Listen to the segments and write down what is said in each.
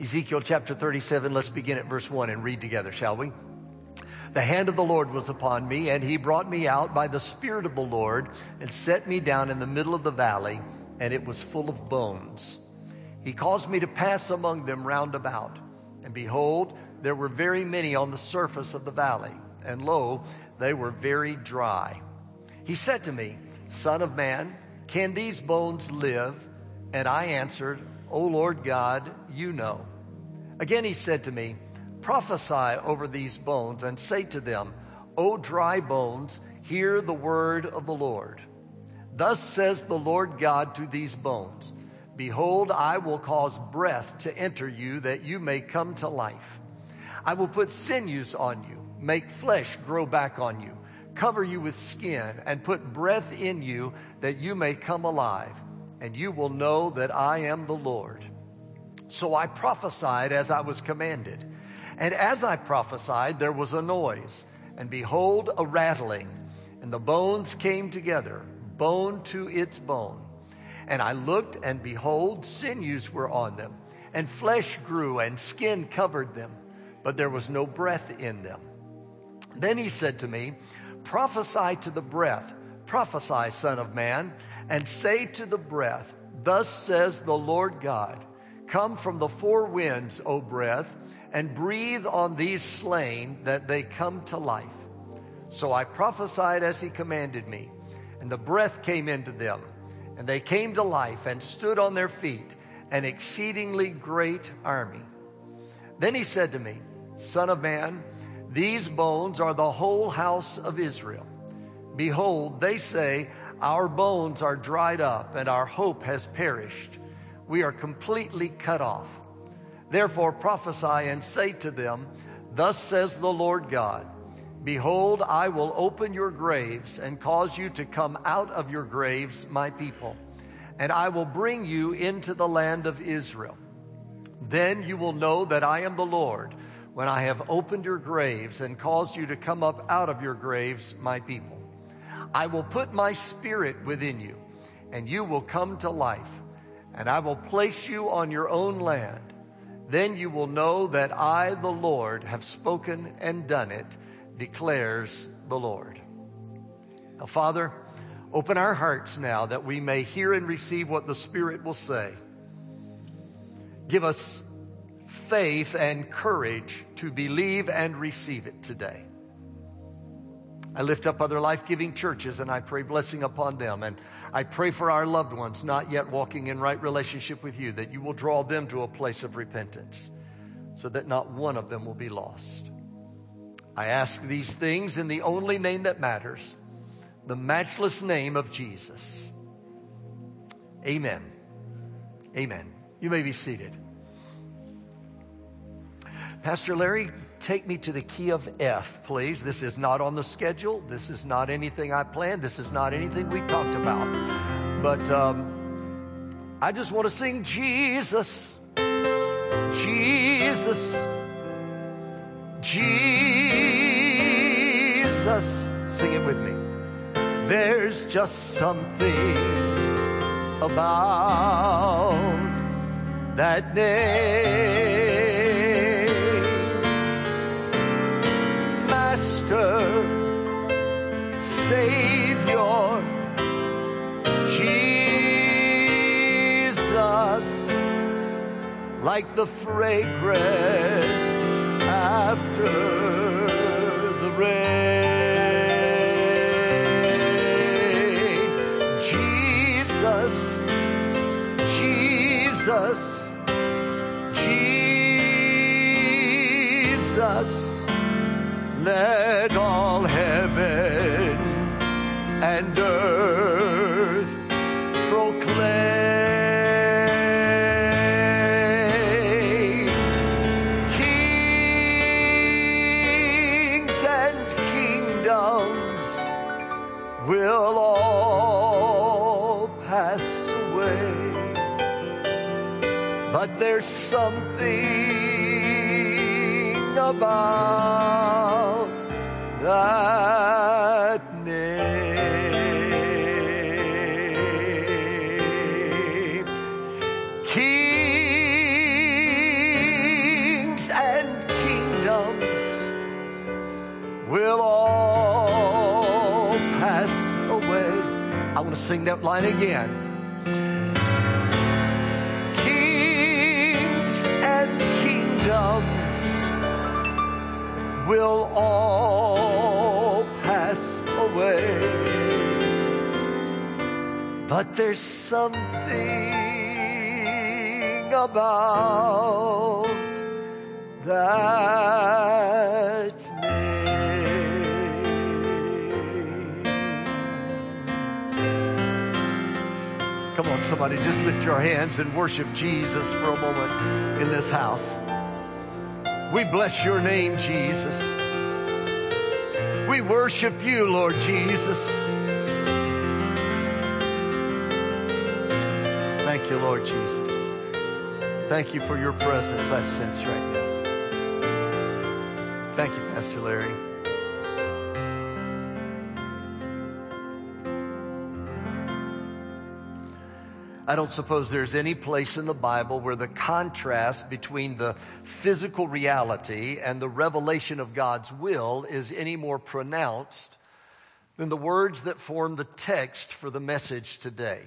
Ezekiel chapter 37, let's begin at verse 1 and read together, shall we? The hand of the Lord was upon me, and he brought me out by the Spirit of the Lord and set me down in the middle of the valley, and it was full of bones. He caused me to pass among them round about, and behold, there were very many on the surface of the valley, and lo, they were very dry. He said to me, Son of man, can these bones live? And I answered, O Lord God, you know. Again he said to me, Prophesy over these bones and say to them, O dry bones, hear the word of the Lord. Thus says the Lord God to these bones Behold, I will cause breath to enter you that you may come to life. I will put sinews on you, make flesh grow back on you, cover you with skin, and put breath in you that you may come alive, and you will know that I am the Lord. So I prophesied as I was commanded. And as I prophesied, there was a noise, and behold, a rattling, and the bones came together, bone to its bone. And I looked, and behold, sinews were on them, and flesh grew, and skin covered them, but there was no breath in them. Then he said to me, Prophesy to the breath, prophesy, Son of Man, and say to the breath, Thus says the Lord God, Come from the four winds, O breath, and breathe on these slain that they come to life. So I prophesied as he commanded me, and the breath came into them, and they came to life and stood on their feet, an exceedingly great army. Then he said to me, Son of man, these bones are the whole house of Israel. Behold, they say, Our bones are dried up, and our hope has perished. We are completely cut off. Therefore prophesy and say to them, Thus says the Lord God, Behold, I will open your graves and cause you to come out of your graves, my people, and I will bring you into the land of Israel. Then you will know that I am the Lord when I have opened your graves and caused you to come up out of your graves, my people. I will put my spirit within you, and you will come to life, and I will place you on your own land then you will know that I, the Lord, have spoken and done it, declares the Lord. Now, Father, open our hearts now that we may hear and receive what the Spirit will say. Give us faith and courage to believe and receive it today. I lift up other life giving churches and I pray blessing upon them. And I pray for our loved ones not yet walking in right relationship with you, that you will draw them to a place of repentance so that not one of them will be lost. I ask these things in the only name that matters, the matchless name of Jesus. Amen. Amen. You may be seated. Pastor Larry, take me to the key of F, please. This is not on the schedule. This is not anything I planned. This is not anything we talked about. But um, I just want to sing Jesus, Jesus, Jesus. Sing it with me. There's just something about that name. Like the fragrance after the rain. Jesus, Jesus, Jesus let all heaven and earth proclaim. There's something about that name. Kings and kingdoms will all pass away. I'm going to sing that line again. Will all pass away. But there's something about that name. Come on, somebody, just lift your hands and worship Jesus for a moment in this house. We bless your name, Jesus. We worship you, Lord Jesus. Thank you, Lord Jesus. Thank you for your presence I sense right now. Thank you, Pastor Larry. I don't suppose there's any place in the Bible where the contrast between the physical reality and the revelation of God's will is any more pronounced than the words that form the text for the message today.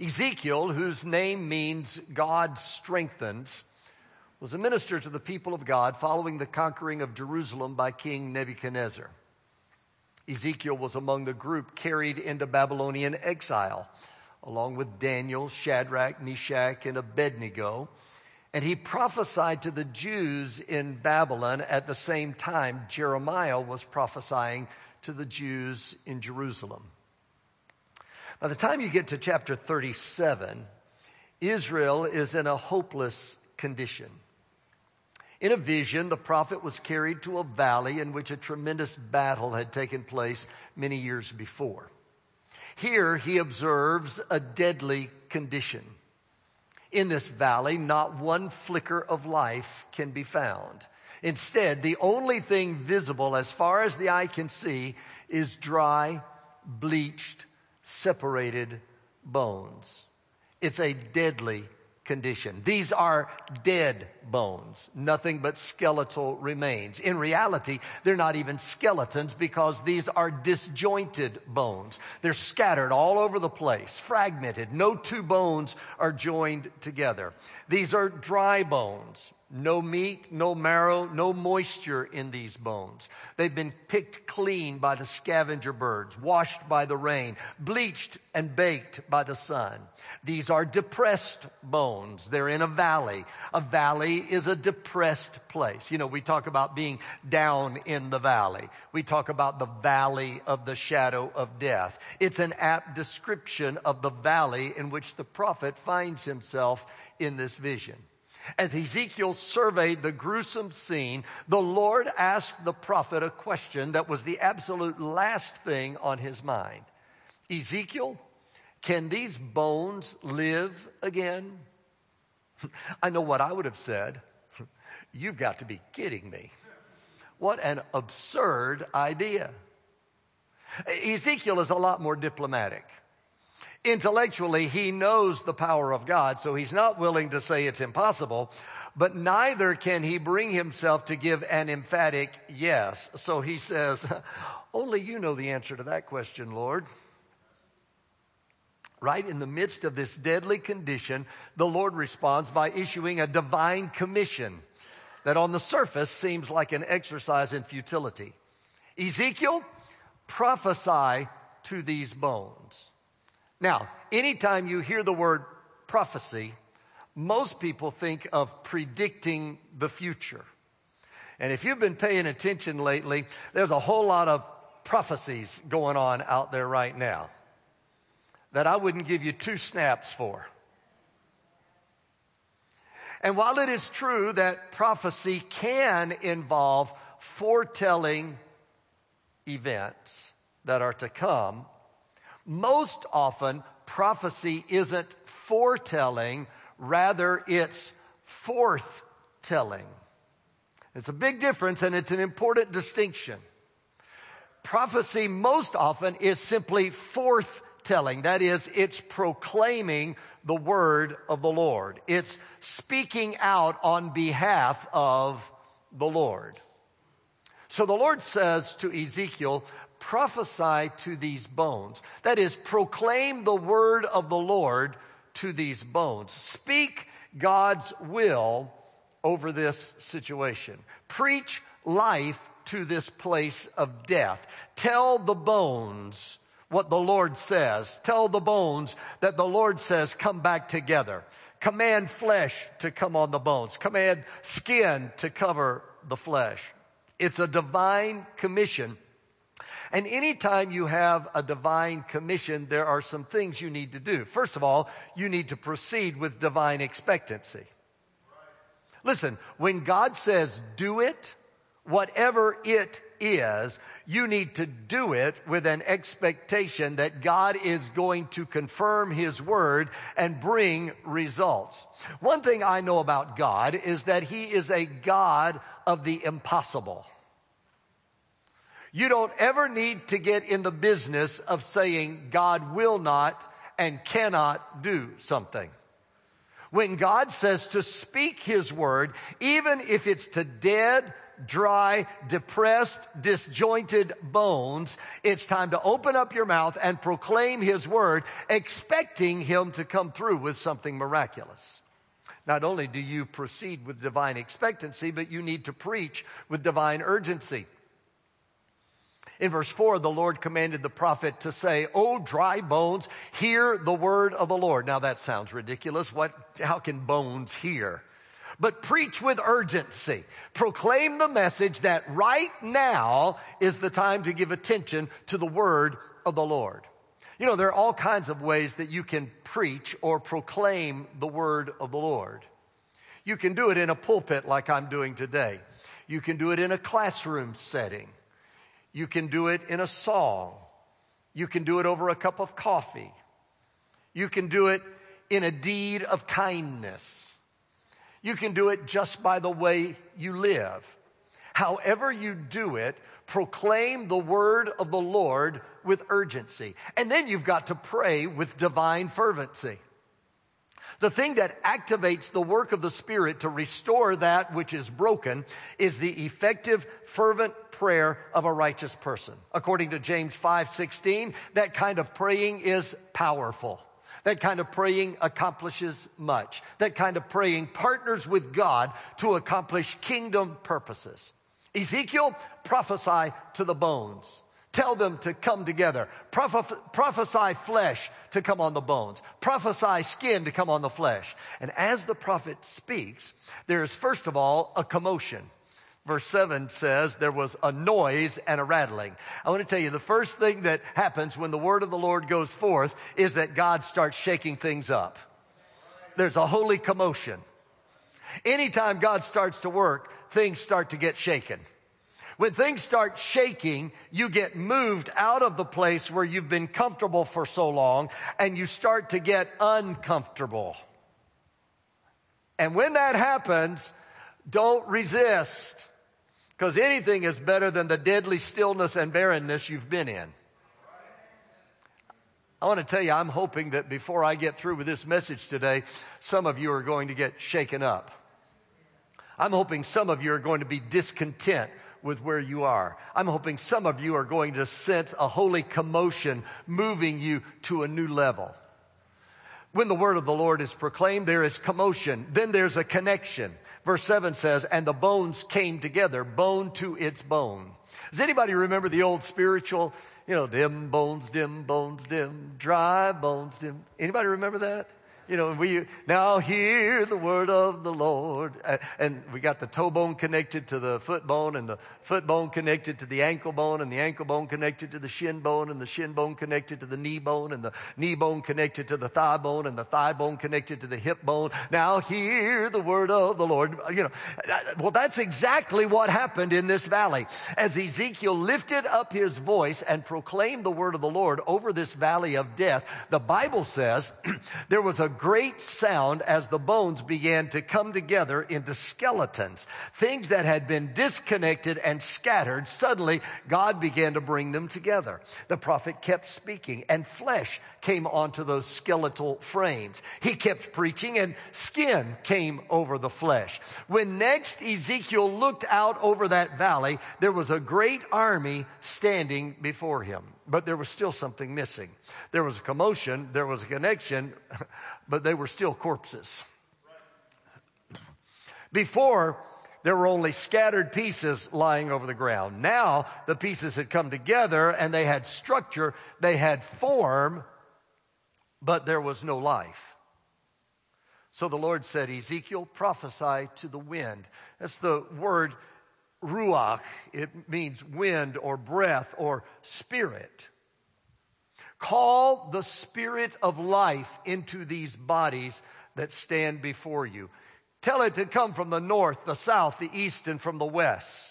Ezekiel, whose name means God strengthens, was a minister to the people of God following the conquering of Jerusalem by King Nebuchadnezzar. Ezekiel was among the group carried into Babylonian exile along with Daniel, Shadrach, Meshach, and Abednego. And he prophesied to the Jews in Babylon at the same time Jeremiah was prophesying to the Jews in Jerusalem. By the time you get to chapter 37, Israel is in a hopeless condition. In a vision, the prophet was carried to a valley in which a tremendous battle had taken place many years before. Here he observes a deadly condition. In this valley, not one flicker of life can be found. Instead, the only thing visible as far as the eye can see is dry, bleached, separated bones. It's a deadly condition. These are dead bones, nothing but skeletal remains. In reality, they're not even skeletons because these are disjointed bones. They're scattered all over the place, fragmented. No two bones are joined together. These are dry bones. No meat, no marrow, no moisture in these bones. They've been picked clean by the scavenger birds, washed by the rain, bleached and baked by the sun. These are depressed bones. They're in a valley. A valley is a depressed place. You know, we talk about being down in the valley. We talk about the valley of the shadow of death. It's an apt description of the valley in which the prophet finds himself in this vision. As Ezekiel surveyed the gruesome scene, the Lord asked the prophet a question that was the absolute last thing on his mind. Ezekiel, can these bones live again? I know what I would have said. You've got to be kidding me. What an absurd idea. Ezekiel is a lot more diplomatic intellectually, he knows the power of God, so he's not willing to say it's impossible, but neither can he bring himself to give an emphatic yes. So he says, Only you know the answer to that question, Lord. Right in the midst of this deadly condition, the Lord responds by issuing a divine commission that on the surface seems like an exercise in futility. Ezekiel, prophesy to these bones. Now, anytime you hear the word prophecy, most people think of predicting the future. And if you've been paying attention lately, there's a whole lot of prophecies going on out there right now that I wouldn't give you two snaps for. And while it is true that prophecy can involve foretelling events that are to come, most often, prophecy isn't foretelling, rather, it's forthtelling. It's a big difference and it's an important distinction. Prophecy most often is simply forthtelling. That is, it's proclaiming the word of the Lord. It's speaking out on behalf of the Lord. So the Lord says to Ezekiel, prophesy to these bones. That is, proclaim the word of the Lord to these bones. Speak God's will over this situation. Preach life to this place of death. Tell the bones what the Lord says. Tell the bones that the Lord says come back together. Command flesh to come on the bones. Command skin to cover the flesh. It's a divine commission. And anytime you have a divine commission, there are some things you need to do. First of all, you need to proceed with divine expectancy. Listen, when God says do it, whatever it is, you need to do it with an expectation that God is going to confirm His word and bring results. One thing I know about God is that He is a God of the impossible. You don't ever need to get in the business of saying God will not and cannot do something. When God says to speak His word, even if it's to dead, dry, depressed, disjointed bones, it's time to open up your mouth and proclaim His word, expecting Him to come through with something miraculous. Not only do you proceed with divine expectancy, but you need to preach with divine urgency. In verse 4, the Lord commanded the prophet to say, O dry bones, hear the word of the Lord. Now that sounds ridiculous. What, how can bones hear? but preach with urgency. Proclaim the message that right now is the time to give attention to the word of the Lord. You know, there are all kinds of ways that you can preach or proclaim the word of the Lord. You can do it in a pulpit like I'm doing today. You can do it in a classroom setting. You can do it in a song. You can do it over a cup of coffee. You can do it in a deed of kindness. You can do it just by the way you live. However you do it, proclaim the word of the Lord with urgency. And then you've got to pray with divine fervency. The thing that activates the work of the Spirit to restore that which is broken is the effective, fervent prayer of a righteous person. According to James 5 16, that kind of praying is powerful. That kind of praying accomplishes much. That kind of praying partners with God to accomplish kingdom purposes. Ezekiel, prophesy to the bones. Tell them to come together. Proph- prophesy flesh to come on the bones. Prophesy skin to come on the flesh. And as the prophet speaks, there is first of all a commotion. Verse 7 says there was a noise and a rattling. I want to tell you the first thing that happens when the word of the Lord goes forth is that God starts shaking things up. There's a holy commotion. Anytime God starts to work, things start to get shaken. When things start shaking, you get moved out of the place where you've been comfortable for so long and you start to get uncomfortable. And when that happens, don't resist. Because anything is better than the deadly stillness and barrenness you've been in. I want to tell you, I'm hoping that before I get through with this message today, some of you are going to get shaken up. I'm hoping some of you are going to be discontent with where you are. I'm hoping some of you are going to sense a holy commotion moving you to a new level. When the word of the Lord is proclaimed, there is commotion. Then there's a connection. Verse 7 says, and the bones came together, bone to its bone. Does anybody remember the old spiritual, you know, dim bones, dim bones, dim, dry bones, dim? Anybody remember that? You know, we now hear the word of the Lord. And we got the toe bone connected to the foot bone and the foot bone connected to the ankle bone and the ankle bone connected to the shin bone and the shin bone connected to the knee bone and the knee bone connected to the thigh bone and the thigh bone connected to the hip bone. Now hear the word of the Lord. You know, well, that's exactly what happened in this valley. As Ezekiel lifted up his voice and proclaimed the word of the Lord over this valley of death, the Bible says there was a great sound as the bones began to come together into skeletons. Things that had been disconnected and scattered, suddenly God began to bring them together. The prophet kept speaking and flesh came onto those skeletal frames. He kept preaching and skin came over the flesh. When next Ezekiel looked out over that valley, there was a great army standing before him. But there was still something missing. There was a commotion, there was a connection, but they were still corpses. Before, there were only scattered pieces lying over the ground. Now, the pieces had come together and they had structure, they had form, but there was no life. So the Lord said, Ezekiel, prophesy to the wind. That's the word ruach. It means wind or breath or spirit. Call the spirit of life into these bodies that stand before you. Tell it to come from the north, the south, the east, and from the west.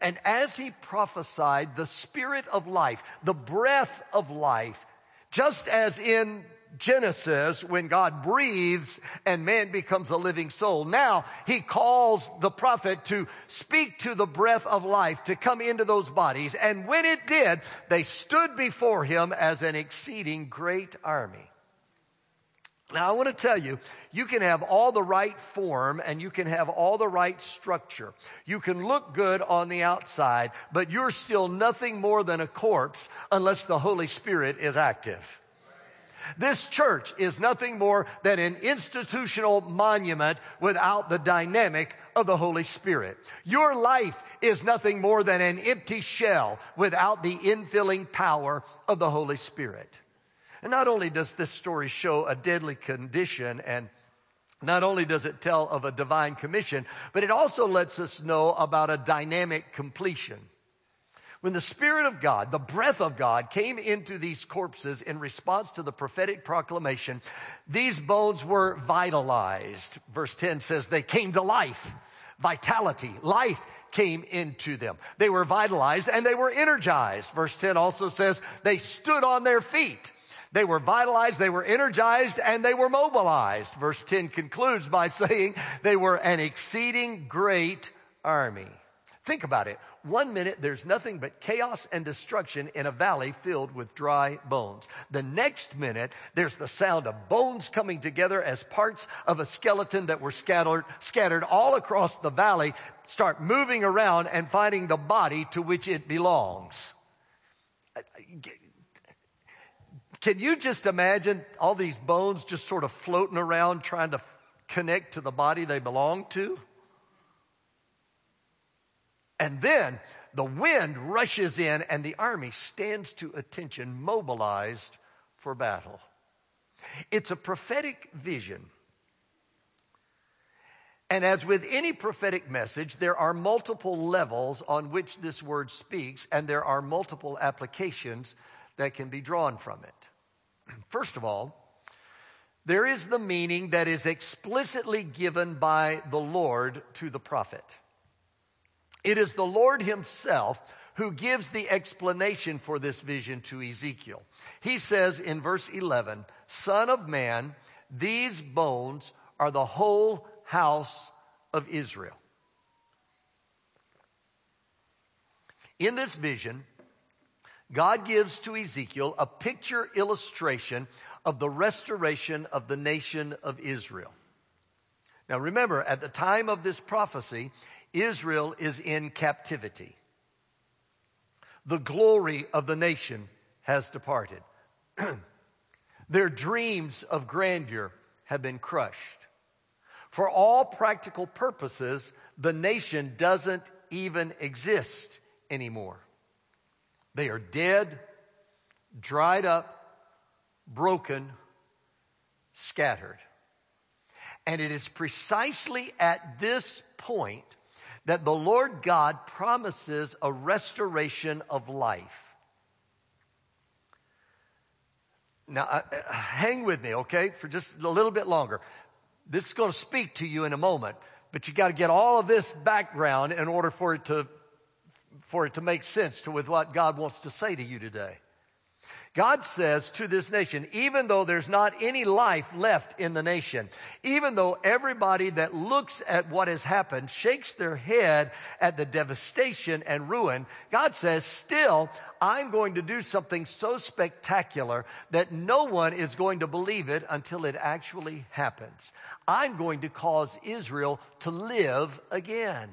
And as he prophesied, the spirit of life, the breath of life, just as in Genesis when God breathes and man becomes a living soul. Now he calls the prophet to speak to the breath of life to come into those bodies. And when it did, they stood before him as an exceeding great army. Now I want to tell you, you can have all the right form and you can have all the right structure. You can look good on the outside, but you're still nothing more than a corpse unless the Holy Spirit is active. This church is nothing more than an institutional monument without the dynamic of the Holy Spirit. Your life is nothing more than an empty shell without the infilling power of the Holy Spirit. And not only does this story show a deadly condition and not only does it tell of a divine commission, but it also lets us know about a dynamic completion. When the Spirit of God, the breath of God came into these corpses in response to the prophetic proclamation, these bones were vitalized. Verse 10 says they came to life, vitality, life came into them. They were vitalized and they were energized. Verse 10 also says they stood on their feet. They were vitalized, they were energized, and they were mobilized. Verse 10 concludes by saying they were an exceeding great army. Think about it. One minute, there's nothing but chaos and destruction in a valley filled with dry bones. The next minute, there's the sound of bones coming together as parts of a skeleton that were scattered, scattered all across the valley start moving around and finding the body to which it belongs. Uh, can you just imagine all these bones just sort of floating around trying to connect to the body they belong to? And then the wind rushes in and the army stands to attention, mobilized for battle. It's a prophetic vision. And as with any prophetic message, there are multiple levels on which this word speaks, and there are multiple applications that can be drawn from it. First of all, there is the meaning that is explicitly given by the Lord to the prophet. It is the Lord Himself who gives the explanation for this vision to Ezekiel. He says in verse 11, Son of man, these bones are the whole house of Israel. In this vision, God gives to Ezekiel a picture illustration of the restoration of the nation of Israel. Now remember, at the time of this prophecy, Israel is in captivity. The glory of the nation has departed. Their dreams of grandeur have been crushed. For all practical purposes, the nation doesn't even exist anymore. They are dead, dried up, broken, scattered. And it is precisely at this point that the Lord God promises a restoration of life. Now, uh, hang with me, okay, for just a little bit longer. This is going to speak to you in a moment, but you got to get all of this background in order for it to for it to make sense to with what God wants to say to you today. God says to this nation, even though there's not any life left in the nation, even though everybody that looks at what has happened shakes their head at the devastation and ruin, God says, still, I'm going to do something so spectacular that no one is going to believe it until it actually happens. I'm going to cause Israel to live again.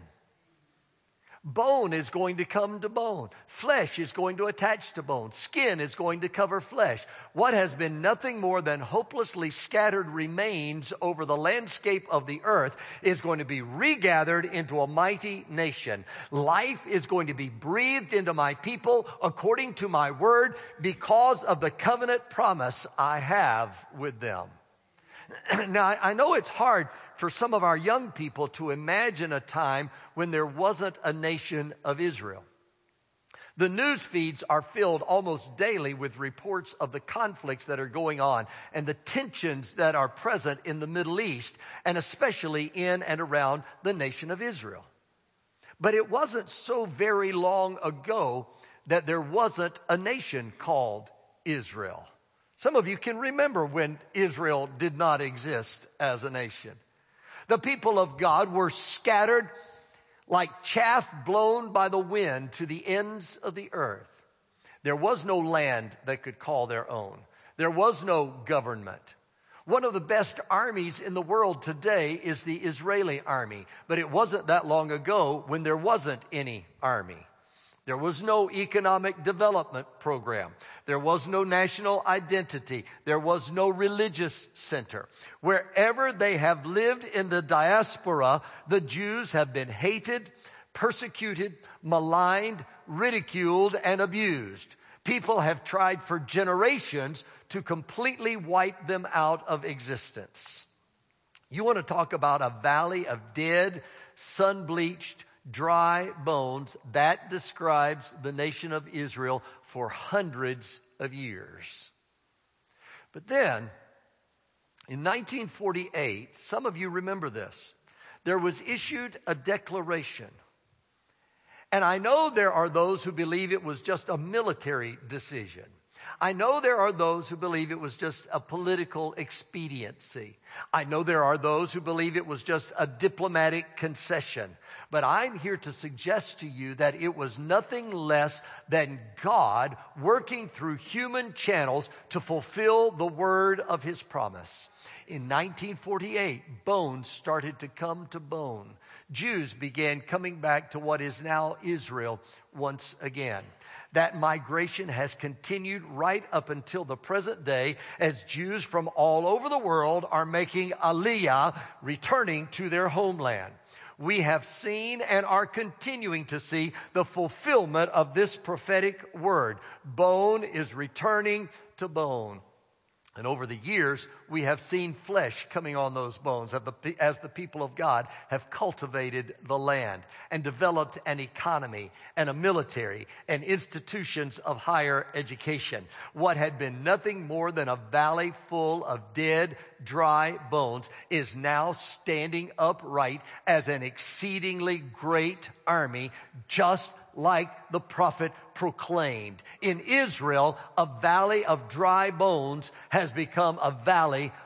Bone is going to come to bone. Flesh is going to attach to bone. Skin is going to cover flesh. What has been nothing more than hopelessly scattered remains over the landscape of the earth is going to be regathered into a mighty nation. Life is going to be breathed into my people according to my word because of the covenant promise I have with them. now, I know it's hard for some of our young people to imagine a time when there wasn't a nation of Israel. The news feeds are filled almost daily with reports of the conflicts that are going on and the tensions that are present in the Middle East and especially in and around the nation of Israel. But it wasn't so very long ago that there wasn't a nation called Israel. Some of you can remember when Israel did not exist as a nation. The people of God were scattered like chaff blown by the wind to the ends of the earth. There was no land they could call their own. There was no government. One of the best armies in the world today is the Israeli army, but it wasn't that long ago when there wasn't any army. There was no economic development program. There was no national identity. There was no religious center. Wherever they have lived in the diaspora, the Jews have been hated, persecuted, maligned, ridiculed, and abused. People have tried for generations to completely wipe them out of existence. You want to talk about a valley of dead, sun bleached, dry bones. That describes the nation of Israel for hundreds of years. But then, in 1948, some of you remember this, there was issued a declaration. And I know there are those who believe it was just a military decision. I know there are those who believe it was just a political expediency. I know there are those who believe it was just a diplomatic concession. But I'm here to suggest to you that it was nothing less than God working through human channels to fulfill the word of his promise. In 1948, bones started to come to bone. Jews began coming back to what is now Israel once again. That migration has continued right up until the present day as Jews from all over the world are making aliyah, returning to their homeland. We have seen and are continuing to see the fulfillment of this prophetic word. Bone is returning to bone. And over the years, we have seen flesh coming on those bones as the people of God have cultivated the land and developed an economy and a military and institutions of higher education. What had been nothing more than a valley full of dead, dry bones is now standing upright as an exceedingly great army, just like the prophet proclaimed. In Israel, a valley of dry bones has become a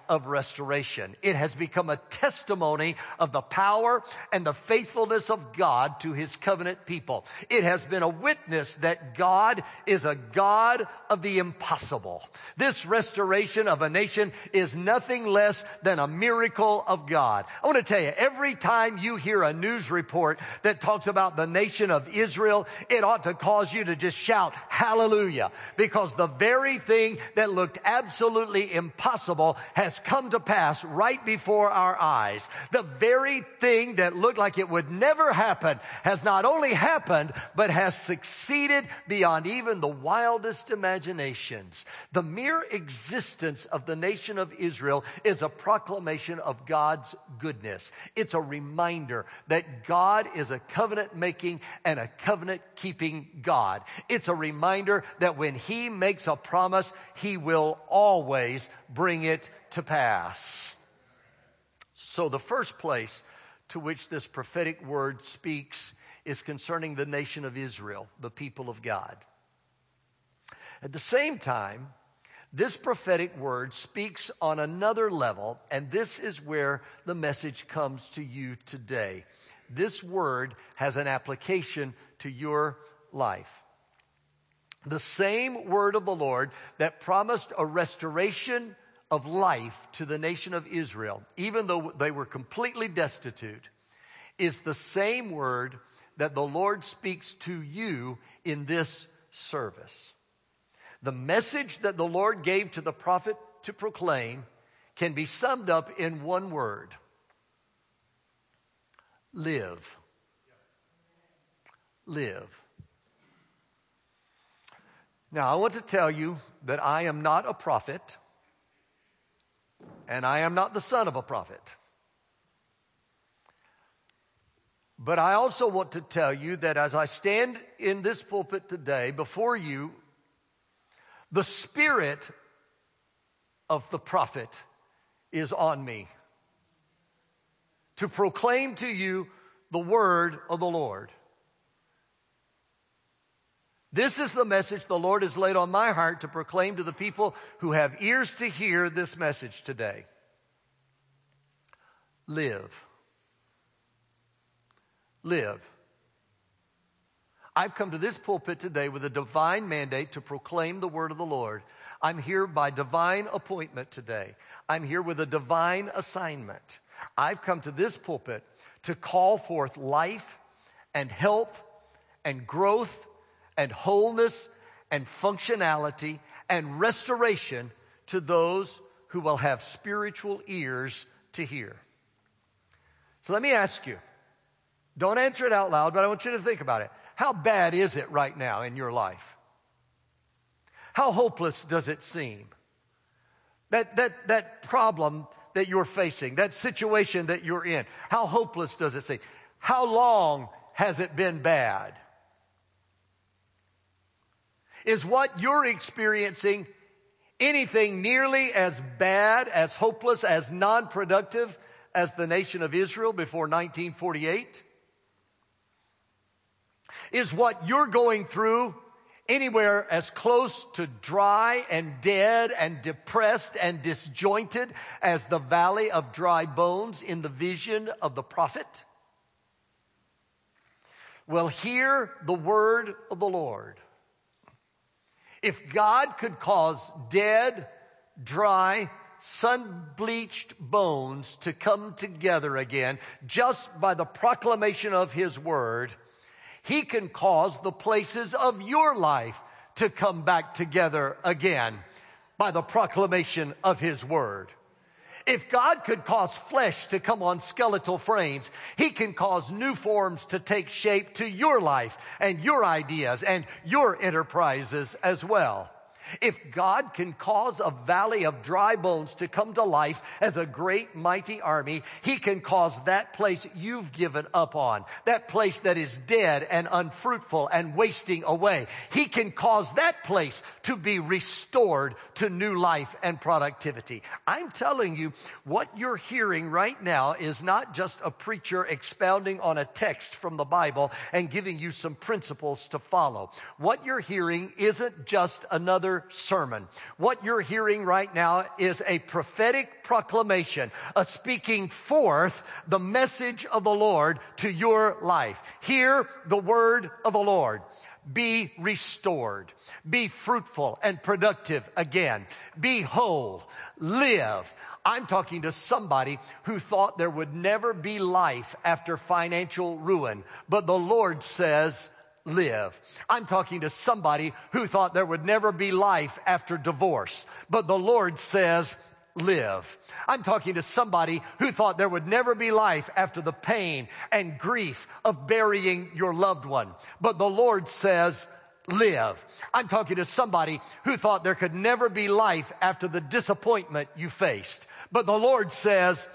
of restoration. It has become a testimony of the power and the faithfulness of God to his covenant people. It has been a witness that God is a God of the impossible. This restoration of a nation is nothing less than a miracle of God. I want to tell you, every time you hear a news report that talks about the nation of Israel, it ought to cause you to just shout hallelujah because the very thing that looked absolutely impossible has come to pass right before our eyes. The very thing that looked like it would never happen has not only happened, but has succeeded beyond even the wildest imaginations. The mere existence of the nation of Israel is a proclamation of God's goodness. It's a reminder that God is a covenant making and a covenant keeping God. It's a reminder that when He makes a promise, He will always bring it to pass. So, the first place to which this prophetic word speaks is concerning the nation of Israel, the people of God. At the same time, this prophetic word speaks on another level, and this is where the message comes to you today. This word has an application to your life. The same word of the Lord that promised a restoration of life to the nation of Israel, even though they were completely destitute, is the same word that the Lord speaks to you in this service. The message that the Lord gave to the prophet to proclaim can be summed up in one word live. Live. Now, I want to tell you that I am not a prophet, and I am not the son of a prophet. But I also want to tell you that as I stand in this pulpit today before you, the spirit of the prophet is on me to proclaim to you the word of the Lord. This is the message the Lord has laid on my heart to proclaim to the people who have ears to hear this message today. Live. Live. I've come to this pulpit today with a divine mandate to proclaim the word of the Lord. I'm here by divine appointment today. I'm here with a divine assignment. I've come to this pulpit to call forth life and health and growth and wholeness and functionality and restoration to those who will have spiritual ears to hear. So let me ask you. Don't answer it out loud, but I want you to think about it. How bad is it right now in your life? How hopeless does it seem? That, that, that problem that you're facing, that situation that you're in, how hopeless does it seem? How long has it been bad? Is what you're experiencing anything nearly as bad, as hopeless, as non productive as the nation of Israel before 1948? Is what you're going through anywhere as close to dry and dead and depressed and disjointed as the valley of dry bones in the vision of the prophet? Well, hear the word of the Lord. If God could cause dead, dry, sun bleached bones to come together again just by the proclamation of His word, he can cause the places of your life to come back together again by the proclamation of His Word. If God could cause flesh to come on skeletal frames, He can cause new forms to take shape to your life and your ideas and your enterprises as well. If God can cause a valley of dry bones to come to life as a great mighty army, He can cause that place you've given up on, that place that is dead and unfruitful and wasting away. He can cause that place to be restored to new life and productivity. I'm telling you, what you're hearing right now is not just a preacher expounding on a text from the Bible and giving you some principles to follow. What you're hearing isn't just another sermon. What you're hearing right now is a prophetic proclamation, a speaking forth the message of the Lord to your life. Hear the word of the Lord be restored, be fruitful and productive again, be whole, live. I'm talking to somebody who thought there would never be life after financial ruin, but the Lord says, live. I'm talking to somebody who thought there would never be life after divorce, but the Lord says, live. I'm talking to somebody who thought there would never be life after the pain and grief of burying your loved one, but the Lord says, live. I'm talking to somebody who thought there could never be life after the disappointment you faced, but the Lord says,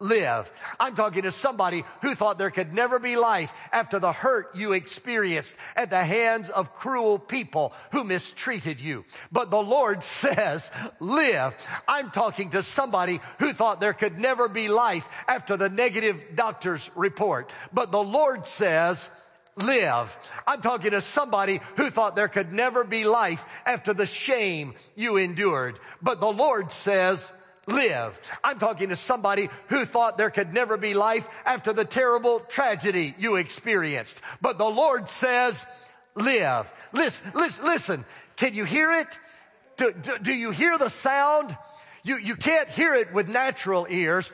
live. I'm talking to somebody who thought there could never be life after the hurt you experienced at the hands of cruel people who mistreated you. But the Lord says, live. I'm talking to somebody who thought there could never be life after the negative doctor's report. But the Lord says, live. I'm talking to somebody who thought there could never be life after the shame you endured. But the Lord says, live. I'm talking to somebody who thought there could never be life after the terrible tragedy you experienced. But the Lord says, live. Listen, listen, listen. Can you hear it? Do, do, do you hear the sound? You, you can't hear it with natural ears,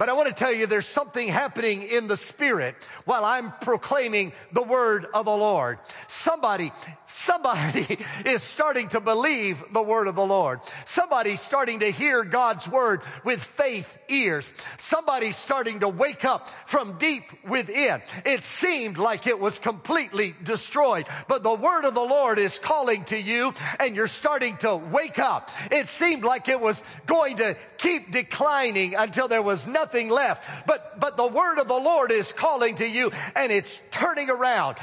but I want to tell you there's something happening in the spirit while I'm proclaiming the word of the Lord. Somebody, somebody is starting to believe the word of the Lord. Somebody's starting to hear God's word with faith ears. Somebody's starting to wake up from deep within. It seemed like it was completely destroyed, but the word of the Lord is calling to you and you're starting to wake up. It seemed like it was going to keep declining until there was nothing left. But, but the word of the Lord is calling to you and it's turning around.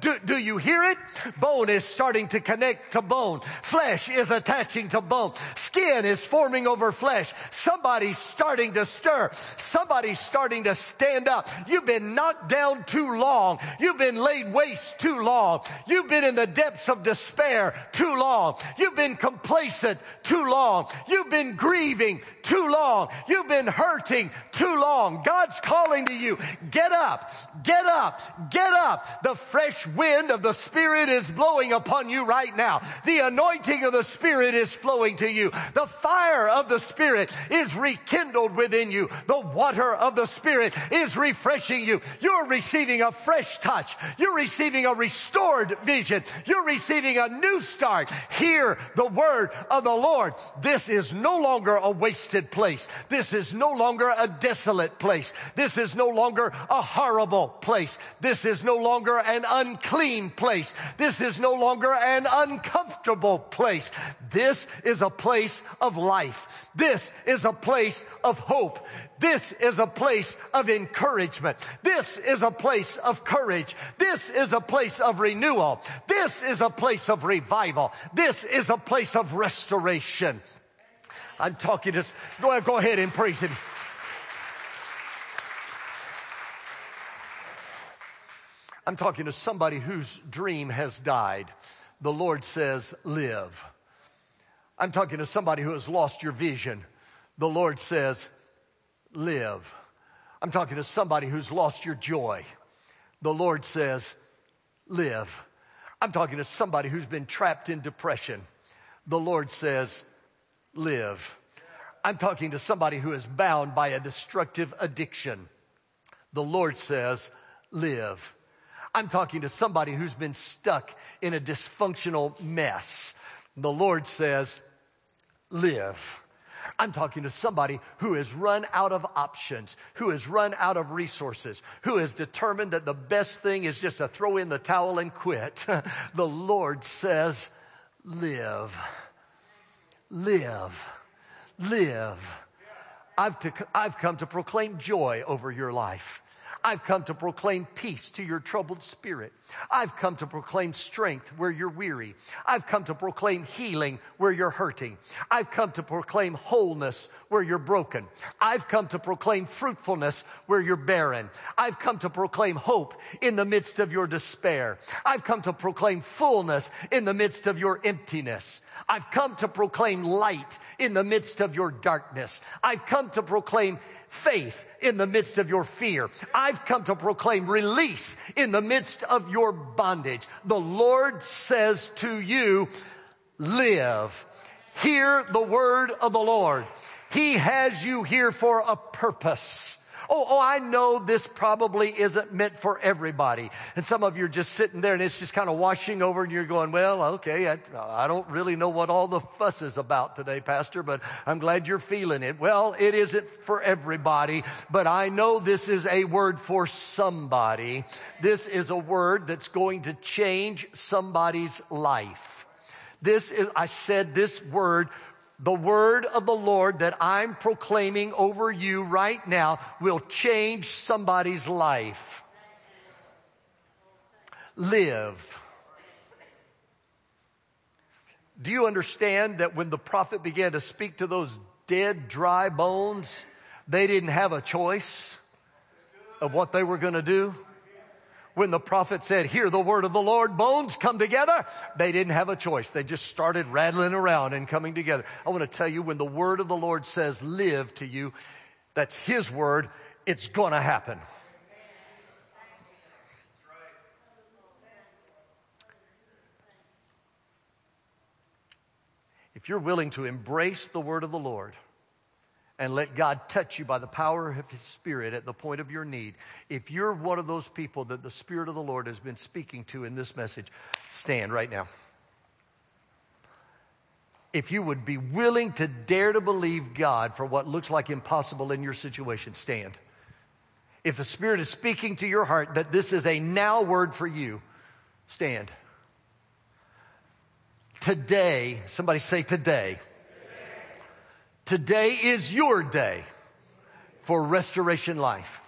Do, do you hear it? Bone is starting to connect to bone. Flesh is attaching to bone. Skin is forming over flesh. Somebody's starting to stir. Somebody's starting to stand up. You've been knocked down too long. You've been laid waste too long. You've been in the depths of despair too long. You've been complacent too long. You've been grieving too long. You've been hurting too long. God's calling to you. Get up, get up, get up. The fresh wind of the Spirit is blowing upon you right now. The anointing of the Spirit is flowing to you. The fire of the Spirit is rekindled within you. The water of the Spirit is refreshing you. You're receiving a fresh touch. You're receiving a restored vision. You're receiving a new start. Hear the word of the Lord. This is no longer a wasted place. This is no longer a desolate place. This is no longer a horrible place. This is no longer an unclean place. This is no longer an uncomfortable place. This is a place of life. This is a place of hope. This is a place of encouragement. This is a place of courage. This is a place of renewal. This is a place of revival. This is a place of restoration. I'm talking to, go ahead, go ahead and praise him. I'm talking to somebody whose dream has died. The Lord says, live. I'm talking to somebody who has lost your vision. The Lord says, live. I'm talking to somebody who's lost your joy. The Lord says, live. I'm talking to somebody who's been trapped in depression. The Lord says, live. I'm talking to somebody who is bound by a destructive addiction. The Lord says, live. I'm talking to somebody who's been stuck in a dysfunctional mess. The Lord says, live. I'm talking to somebody who has run out of options, who has run out of resources, who has determined that the best thing is just to throw in the towel and quit. the Lord says, live, live, live. I've, to, I've come to proclaim joy over your life. I've come to proclaim peace to your troubled spirit. I've come to proclaim strength where you're weary. I've come to proclaim healing where you're hurting. I've come to proclaim wholeness where you're broken. I've come to proclaim fruitfulness where you're barren. I've come to proclaim hope in the midst of your despair. I've come to proclaim fullness in the midst of your emptiness. I've come to proclaim light in the midst of your darkness. I've come to proclaim faith in the midst of your fear. I've come to proclaim release in the midst of your bondage. The Lord says to you, live. Hear the word of the Lord. He has you here for a purpose. Oh, oh, I know this probably isn't meant for everybody. And some of you are just sitting there and it's just kind of washing over and you're going, well, okay, I, I don't really know what all the fuss is about today, Pastor, but I'm glad you're feeling it. Well, it isn't for everybody, but I know this is a word for somebody. This is a word that's going to change somebody's life. This is, I said this word the word of the Lord that I'm proclaiming over you right now will change somebody's life. Live. Do you understand that when the prophet began to speak to those dead, dry bones, they didn't have a choice of what they were going to do? When the prophet said, hear the word of the Lord, bones come together, they didn't have a choice. They just started rattling around and coming together. I want to tell you, when the word of the Lord says live to you, that's his word, it's gonna happen. If you're willing to embrace the word of the Lord, and let God touch you by the power of His Spirit at the point of your need. If you're one of those people that the Spirit of the Lord has been speaking to in this message, stand right now. If you would be willing to dare to believe God for what looks like impossible in your situation, stand. If the Spirit is speaking to your heart that this is a now word for you, stand. Today, somebody say today. Today is your day for restoration life.